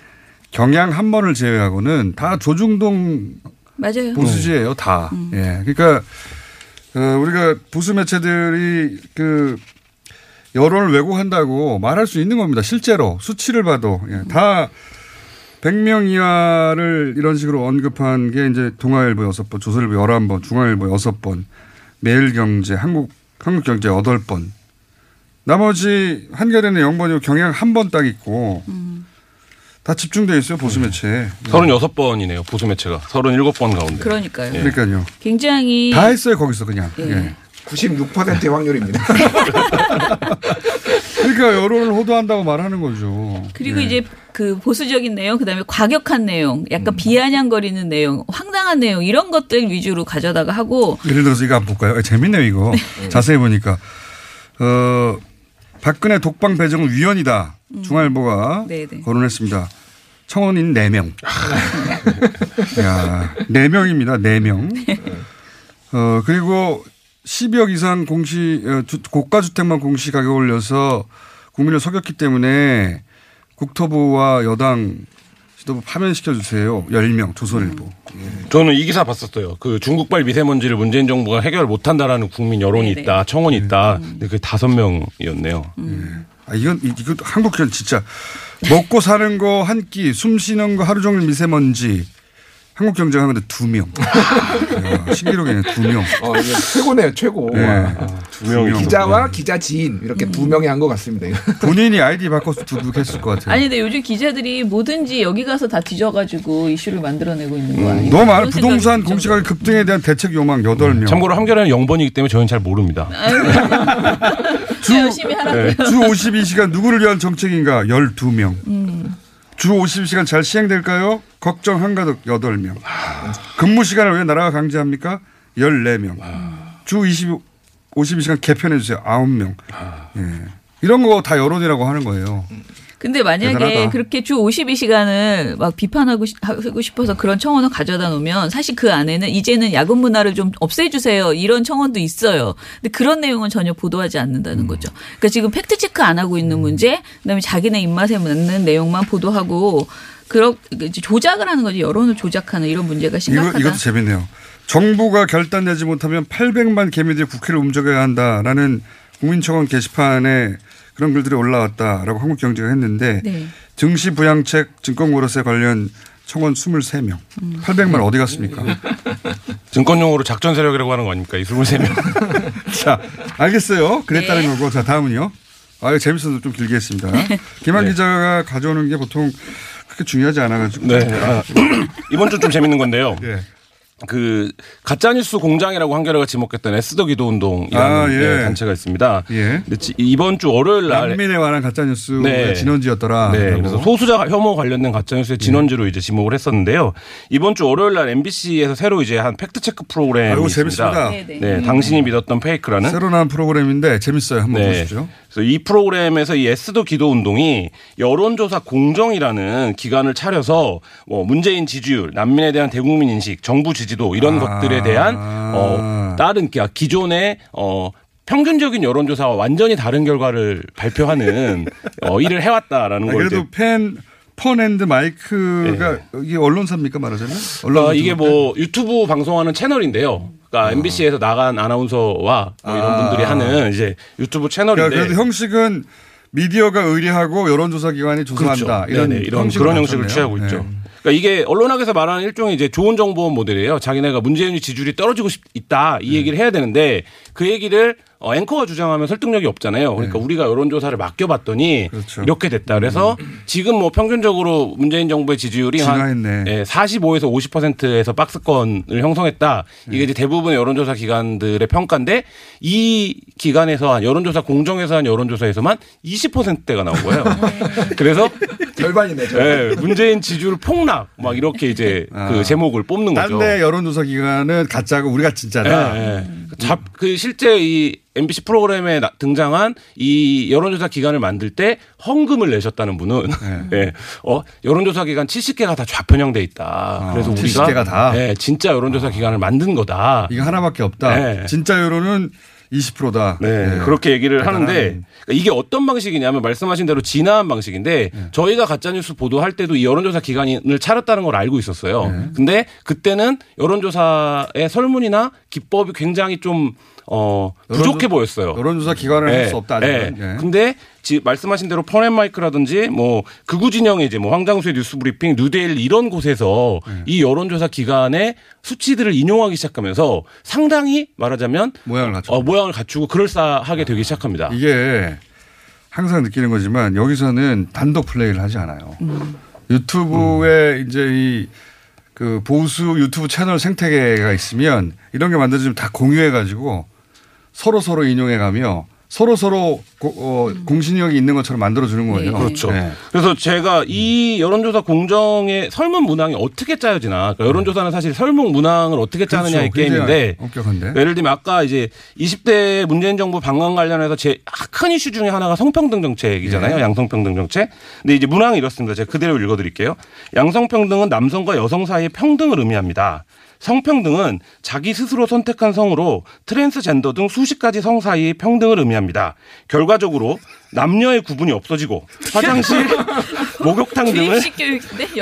경향 한 번을 제외하고는 다 조중동 맞아요. 보수지예요, 다. 음. 예. 그러니까 어, 우리가 보수 매체들이 그 여론을 왜곡한다고 말할 수 있는 겁니다. 실제로 수치를 봐도 예. 다 100명 이하를 이런 식으로 언급한 게 이제 동아일보 6번, 조선일보 11번, 중앙일보 6번, 매일경제, 한국 한국경제 8번. 나머지 한겨레는 0번이고 경향 한 번 딱 있고 다 집중돼 있어요 보수 매체에. 36번이네요. 보수 매체가 37번 가운데. 그러니까요. 예. 그러니까요. 굉장히 다 했어요 거기서 그냥. 예. 예. 96%의 확률입니다. 그러니까 여론을 호도한다고 말하는 거죠. 그리고 예. 이제 그 보수적인 내용, 그다음에 과격한 내용, 음. 약간 비아냥거리는 내용, 황당한 내용 이런 것들 위주로 가져다가 하고 예를 들어서 이거 한번 볼까요? 아, 재밌네요 이거. 자세히 보니까 어 박근혜 독방 배정은 위헌이다. 중앙일보가 음. 거론했습니다. 청원인 4명. 야, 4명입니다. 4명. 어, 그리고 10억 이상 공시, 어, 주- 고가주택만 공시 가격 올려서 국민을 속였기 때문에 국토부와 여당 지도부 파면시켜 주세요. 10명, 조선일보. 저는 이 기사 봤었어요. 그 중국발 미세먼지를 문재인 정부가 해결 못 한다라는 국민 여론이 네네. 있다, 청원이 있다. 근데 그게 다섯 명이었네요. 아, 이건, 이- 이거 한국현 진짜 먹고 사는 거 한 끼, 숨 쉬는 거 하루 종일 미세먼지. 한국경제 하는데 두 명. 야, 신기록이네 두 명. 어, 이게 최고네요, 최고. 네. 와. 두 명이 기자와 기자 지인 이렇게 두 명이 한 것 같습니다. 본인이 아이디 바꿔서 두둑했을 것 같아요. 아니 근데 요즘 기자들이 뭐든지 여기 가서 다 뒤져가지고 이슈를 만들어내고 있는 거 아니에요? 음, 너무 많아. 부동산. 공시가격 급등에 대한 대책 요망 8명. 참고로 한겨레는 0번이기 때문에 저희는 잘 모릅니다. 주, 열심히 하라고요. 네. 주 52시간 누구를 위한 정책인가 12명. 음. 주 52시간 잘 시행될까요? 걱정 한가득 8명. 근무 시간을 왜 나라가 강제합니까? 14명. 주 20, 52시간 개편해 주세요. 9명. 예. 이런 거 다 여론이라고 하는 거예요. 근데 만약에 대단하다. 그렇게 주 52시간을 막 비판하고 싶- 하고 싶어서 그런 청원을 가져다 놓으면 사실 그 안에는 이제는 야근 문화를 좀 없애주세요 이런 청원도 있어요. 근데 그런 내용은 전혀 보도하지 음. 않는다는 거죠. 그러니까 지금 팩트 체크 안 하고 있는 문제, 그다음에 자기네 입맛에 맞는 내용만 보도하고 그렇 이제 조작을 하는 거지 여론을 조작하는 이런 문제가 이거, 심각하다. 이것도 재밌네요. 정부가 결단 내지 못하면 800만 개미들이 국회를 움직여야 한다라는 국민청원 게시판에 그런 글들이 올라왔다라고 한국경제가 했는데 네. 증시 부양책 증권고로세 관련 청원 23명. 음. 800만 어디 갔습니까? 증권용어로 작전 세력이라고 하는 거 아닙니까? 이 23명. 자, 알겠어요. 그랬다는 네. 거고. 자, 다음은요. 아, 재밌어서 좀 길게 했습니다. 김한 네. 기자가 가져오는 게 보통 그렇게 중요하지 않아가지고. 네. 아, 이번 주 좀 재밌는 건데요. 예. 그 가짜뉴스 공장이라고 한겨레가 지목했던 에스더 기도 운동이라는 아, 예. 예, 단체가 있습니다. 예. 이번 주 월요일 날 난민에 관한 가짜뉴스의 네. 진원지였더라. 네. 그래서 소수자 혐오 관련된 가짜뉴스의 진원지로 이제 지목을 했었는데요. 이번 주 월요일 날 MBC에서 새로 이제 한 팩트 체크 프로그램이 아이고, 있습니다. 재밌습니다. 네, 당신이 믿었던 페이크라는 새로 나온 프로그램인데 재밌어요. 한번 네. 보십시오. 그래서 이 프로그램에서 이 에스더 기도 운동이 여론조사 공정이라는 기관을 차려서 뭐 문재인 지지율, 난민에 대한 대국민 인식, 정부 지지도 이런 아. 것들에 대한 어 다른 기- 기존의 어 평균적인 여론조사와 완전히 다른 결과를 발표하는 어 일을 해왔다라는 아, 걸 그래도 펜, 펀앤드 마이크가 이게 언론사입니까 말하자면? 언론 어, 이게 뭐 유튜브 방송하는 채널인데요. 그러니까 MBC에서 나간 아나운서와 뭐 이런 아. 분들이 하는 이제 유튜브 채널인데 그러니까 그래도 형식은 미디어가 의뢰하고 여론조사 기관이 조사한다. 그렇죠. 이런 이런 그런 형식을. 취하고 네. 있죠. 그러니까 이게 언론학에서 말하는 일종의 이제 좋은 정보 모델이에요. 자기네가 문재인의 지지율이 떨어지고 싶, 있다 네. 이 얘기를 해야 되는데 그 얘기를 어, 앵커가 주장하면 설득력이 없잖아요. 그러니까 네. 우리가 여론조사를 맡겨봤더니 그렇죠. 이렇게 됐다. 그래서 지금 뭐 평균적으로 문재인 정부의 지지율이 한 진화했네. 예, 45에서 50%에서 박스권을 형성했다. 네. 이게 이제 대부분의 여론조사 기관들의 평가인데 이 기관에서 한 여론조사 공정에서 한 여론조사에서만 20%대가 나온 거예요. 그래서 절반이네. 예, 문재인 지지율 폭락 막 이렇게 이제 그 제목을 뽑는 거죠. 아. 딴데 여론조사 기관은 가짜고 우리가 진짜다. 예, 예. 잡, 그 실제 이 MBC 프로그램에 나- 등장한 이 여론조사 기관을 만들 때 헌금을 내셨다는 분은 네. 예, 어, 여론조사 기관 70개가 다 좌편향돼 있다. 그래서 우리가 70개가 아, 다? 예, 진짜 여론조사 기관을 만든 거다. 이거 하나밖에 없다. 네. 진짜 여론은 20%다. 네, 그렇게 얘기를 하는데 그러니까 이게 어떤 방식이냐면 말씀하신 대로 진화한 방식인데 네. 저희가 가짜뉴스 보도할 때도 이 여론조사 기관을 차렸다는 걸 알고 있었어요. 네. 근데 그때는 여론조사의 설문이나 기법이 굉장히 좀 어, 부족해 여론조- 보였어요. 여론조사 기관을 할 수 없다, 아직은. 예. 근데 지, 말씀하신 대로 펀앤마이크라든지 뭐 극우 진영의 이제 뭐 황장수의 뉴스브리핑, 뉴데일 이런 곳에서 네. 이 여론조사 기관의 수치들을 인용하기 시작하면서 상당히 말하자면 모양을 갖추고, 어, 모양을 갖추고 그럴싸하게 되기 시작합니다. 이게 항상 느끼는 거지만 여기서는 단독 플레이를 하지 않아요. 유튜브에 이제 이 그 보수 유튜브 채널 생태계가 있으면 이런 게 만들어지면 다 공유해 가지고 서로 서로 인용해 가며 서로 서로 고- 어, 공신력이 있는 것처럼 만들어 주는 거예요. 그렇죠. 네. 그래서 제가 이 여론조사 공정의 설문 문항이 어떻게 짜여지나 그러니까 여론조사는 사실 설문 문항을 어떻게 짜느냐의 네. 그렇죠. 게임인데. 예를 들면 아까 이제 20대 문재인 정부 방관 관련해서 제 큰 이슈 중에 하나가 성평등 정책이잖아요. 예. 양성평등 정책. 근데 이제 문항이 이렇습니다. 제가 그대로 읽어드릴게요. 양성평등은 남성과 여성 사이의 평등을 의미합니다. 성평등은 자기 스스로 선택한 성으로 트랜스젠더 등 수십 가지 성 사이의 평등을 의미합니다. 결과적으로 남녀의 구분이 없어지고 화장실, 목욕탕 등을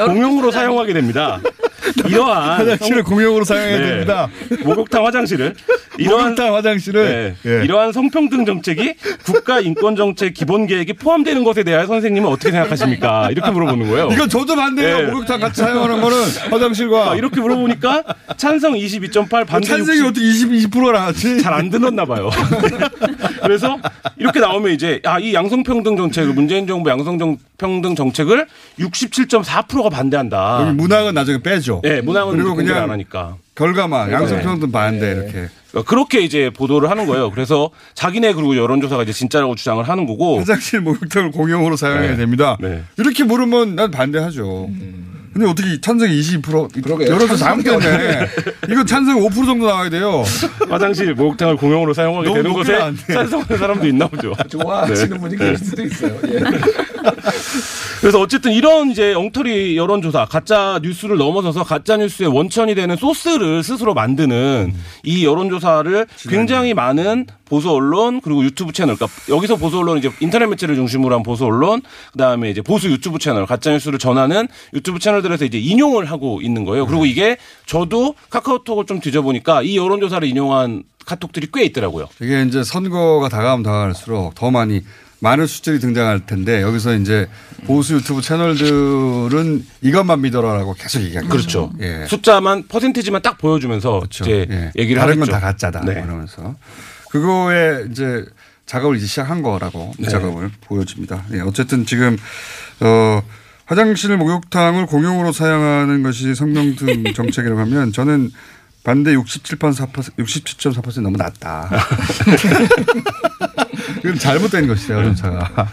공용으로. 사용하게 됩니다. 이러한 화장실을 공용으로 사용해야 네. 됩니다. 목욕탕 화장실을 목욕탕 화장실을 네. 예. 이러한 성평등 정책이 국가 인권 정책 기본 계획에 포함되는 것에 대하여 선생님은 어떻게 생각하십니까? 이렇게 물어보는 거예요. 이건 저도 반대예요. 네. 목욕탕 같이 사용하는 거는 화장실과 아, 이렇게 물어보니까 찬성 22.8 반대 찬성이 어떻게 20, 20%가 나왔지? 잘 안 들었나 봐요. 그래서 이렇게 나오면 이제 아, 이 양성평등 정책을 문재인 정부 양성 평등 정책을 67.4%가 반대한다. 여기 문학은 나중에 빼죠. 네, 문항은 그리고 그냥 안 하니까. 결과만 네. 양성평등 반대 이렇게. 그러니까 그렇게 이제 보도를 하는 거예요. 그래서 자기네 그리고 여론조사가 이제 진짜라고 주장을 하는 거고. 화장실 목욕탕을 공용으로 사용해야 네. 됩니다. 네. 이렇게 물으면 난 반대하죠. 근데 어떻게 찬성이 22% 그러게요. 여론조사 다음 찬성이 때문에 이거 찬성 5% 정도 나와야 돼요. 화장실 목욕탕을 공용으로 사용하게 되는 것에. 찬성하는 사람도 있나 보죠. 좋아하시는 네. 분이 계실 수도 있어요. 예. 그래서 어쨌든 이런 이제 엉터리 여론조사, 가짜 뉴스를 넘어서서 가짜 뉴스의 원천이 되는 소스를 스스로 만드는 이 여론조사를 굉장히 많은 보수 언론 그리고 유튜브 채널, 그러니까 여기서 보수 언론 이제 인터넷 매체를 중심으로 한 보수 언론, 그다음에 이제 보수 유튜브 채널, 가짜 뉴스를 전하는 유튜브 채널들에서 이제 인용을 하고 있는 거예요. 그리고 이게 저도 카카오톡을 좀 뒤져보니까 이 여론조사를 인용한 카톡들이 꽤 있더라고요. 이게 이제 선거가 다가오면 다가갈수록 더 많이 많은 수들이 등장할 텐데 여기서 이제 보수 유튜브 채널들은 이것만 믿어라라고 계속 얘기하죠. 그렇죠. 예. 숫자만 퍼센티지만 딱 보여주면서 이제 예. 얘기를 다른. 건 다 가짜다 네. 그러면서 그거에 이제 작업을 이제 시작한 거라고 그 네. 작업을 보여집니다. 예. 어쨌든 지금 어 화장실 목욕탕을 공용으로 사용하는 것이 성명 등 정책이라고 하면 저는 반대 67.4% 67.4% 너무 낮다. 이건 잘못된 것이죠 여론차가.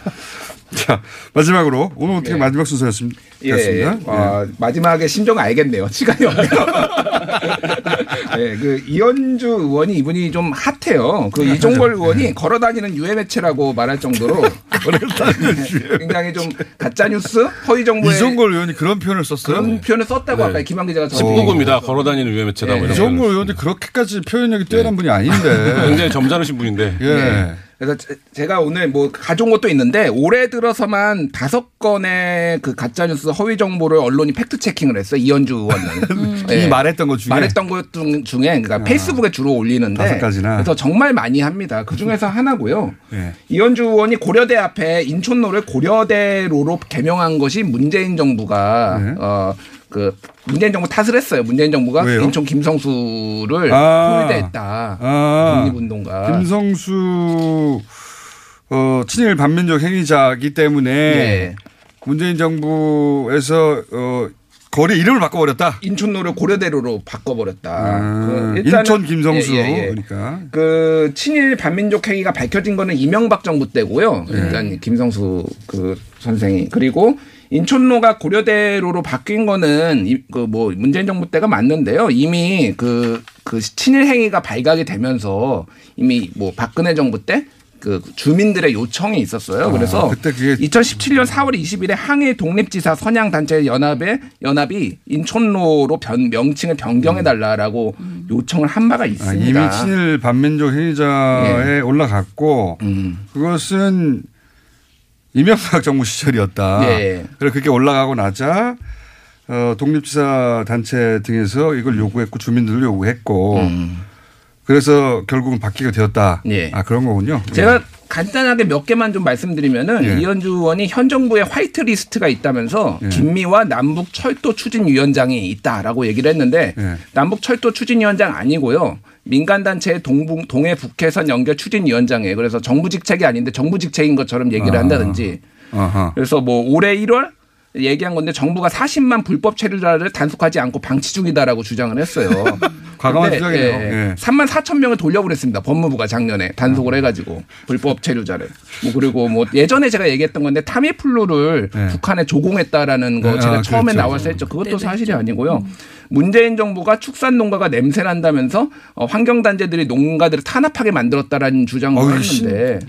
자 마지막으로 오늘 어떻게 예. 마지막 순서였습니다. 예, 예. 어, 마지막에 심정을 알겠네요. 시간이 없네요. 예, 그 이현주 의원이 이분이 좀 핫해요. 그 이종걸 의원이 걸어다니는 유해 매체라고 말할 정도로 굉장히 좀 가짜 뉴스, 허위 정보에 이종걸 의원이 그런 표현을 썼어요. 그런 표현을 썼다고 아까 김완 기자가 저 19구입니다. 걸어다니는 유해 매체다. 뭐 이런 이종걸. 의원이 그렇게까지 표현력이 뛰어난 분이 아닌데. 굉장히 점잖으신 분인데. 예. 네. 그래서 제- 제가 오늘 뭐 가져온 것도 있는데 올해 들어서만 다섯 건의 그 가짜 뉴스 허위 정보를 언론이 팩트 체킹을 했어요. 이언주 의원은 이미 말했던 것 중에? 말했던 것 중- 중에 그러니까 페이스북에 주로 올리는데 다섯 가지나. 그래서 정말 많이 합니다. 그 중에서 하나고요. 예. 이언주 의원이 고려대 앞에 인촌로를 고려대로로 개명한 것이 문재인 정부가 네. 어 그 문재인 정부 탓을 했어요. 문재인 정부가 왜요? 인천 김성수를 아. 홀대했다. 아. 독립운동가. 김성수 어, 친일 반민족 행위자이기 때문에 예. 문재인 정부에서 어, 거리 이름을 바꿔버렸다. 인천로를 고려대로로 바꿔버렸다. 아, 그 인천 김성수 예, 예, 예. 그러니까 그 친일 반민족 행위가 밝혀진 거는 이명박 정부 때고요. 네. 일단 김성수 그 선생이 그리고 인천로가 고려대로로 바뀐 거는 그 뭐 문재인 정부 때가 맞는데요. 이미 그그 친일 행위가 발각이 되면서 이미 뭐 박근혜 정부 때그 주민들의 요청이 있었어요. 아, 그래서 그때 그게 2017년 4월 20일에 항해 독립지사 선양 단체 연합의 연합이 인천로로 변, 명칭을 변경해 달라라고 요청을 한 바가 아, 있습니다. 이미 친일 반민족 행위자에 올라갔고 그것은 이명박 정부 시절이었다. 예. 그래 그렇게 올라가고 나자 어, 독립지사 단체 등에서 이걸 요구했고 주민들도 요구했고 그래서 결국은 바뀌게 되었다. 예. 아 그런 거군요. 제가 간단하게 몇 개만 좀 말씀드리면은 예. 이언주 의원이 현 정부의 화이트 리스트가 있다면서 예. 김미화 남북 철도 추진 위원장이 있다라고 얘기를 했는데 예. 남북 철도 추진 위원장 아니고요. 민간 단체의 동북 동해 북해선 연결 추진 위원장이에요. 그래서 정부 직책이 아닌데 정부 직책인 것처럼 얘기를 아. 한다든지. 아하. 그래서 뭐 올해 1월 얘기한 건데 정부가 40만 불법 체류자를 단속하지 않고 방치 중이다라고 주장을 했어요. 과감한 주장이네요. 예, 예. 3만 4천 명을 돌려보냈습니다. 법무부가 작년에 단속을 해가지고 불법 체류자를. 뭐 그리고 뭐 예전에 제가 얘기했던 건데 타미플루를 네. 북한에 조공했다라는 거 네, 제가 아, 처음에 그렇죠. 나와서 했죠. 그것도 사실이 아니고요. 문재인 정부가 축산 농가가 냄새 난다면서 어, 환경 단체들이 농가들을 탄압하게 만들었다라는 주장을 어우, 했는데.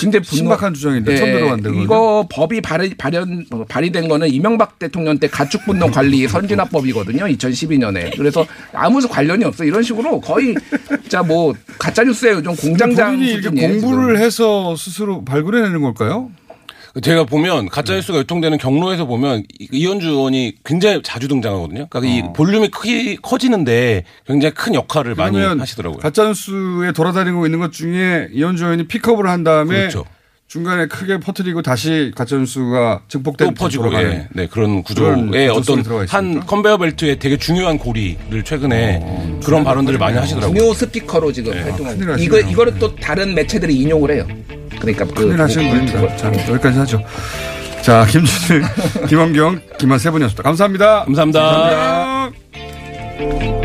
근데 분노- 신박한 주장인데 처음 예, 들어봤는데. 이거 법이 발의, 발현 어, 발의된 거는 이명박 대통령 때 가축 분노 관리 선진화법이거든요. 2012년에. 그래서 아무 관련이 없어. 이런 식으로 거의 진짜 뭐 가짜 뉴스에 요즘 공장장 공부를 지금. 해서 스스로 발굴해내는 걸까요? 제가 보면 가짜 뉴스가 유통되는 경로에서 보면 이- 이현주 의원이 굉장히 자주 등장하거든요. 그러니까 이 볼륨이 크기 커지는데 굉장히 큰 역할을 많이 하시더라고요. 가짜뉴스에 돌아다니고 있는 것 중에 이현주 의원이 픽업을 한 다음에 그렇죠. 중간에 크게 퍼뜨리고 다시 가짜뉴스가 증폭되는 또 퍼지고 예. 네 그런 구조의 어떤? 한 컨베이어 벨트의 되게 중요한 고리를 최근에 그런 발언들을 많이 하시더라고요. 중요 스피커로 지금 큰일 활동하고 하시네요. 이거 이거를 또 다른 매체들이 인용을 해요. 그러니까 그 큰일 하시는 분입니다. 자, 여기까지 하죠. 자, 김준일, 김원경, 김한 세 분이었습니다. 감사합니다. 감사합니다. 감사합니다.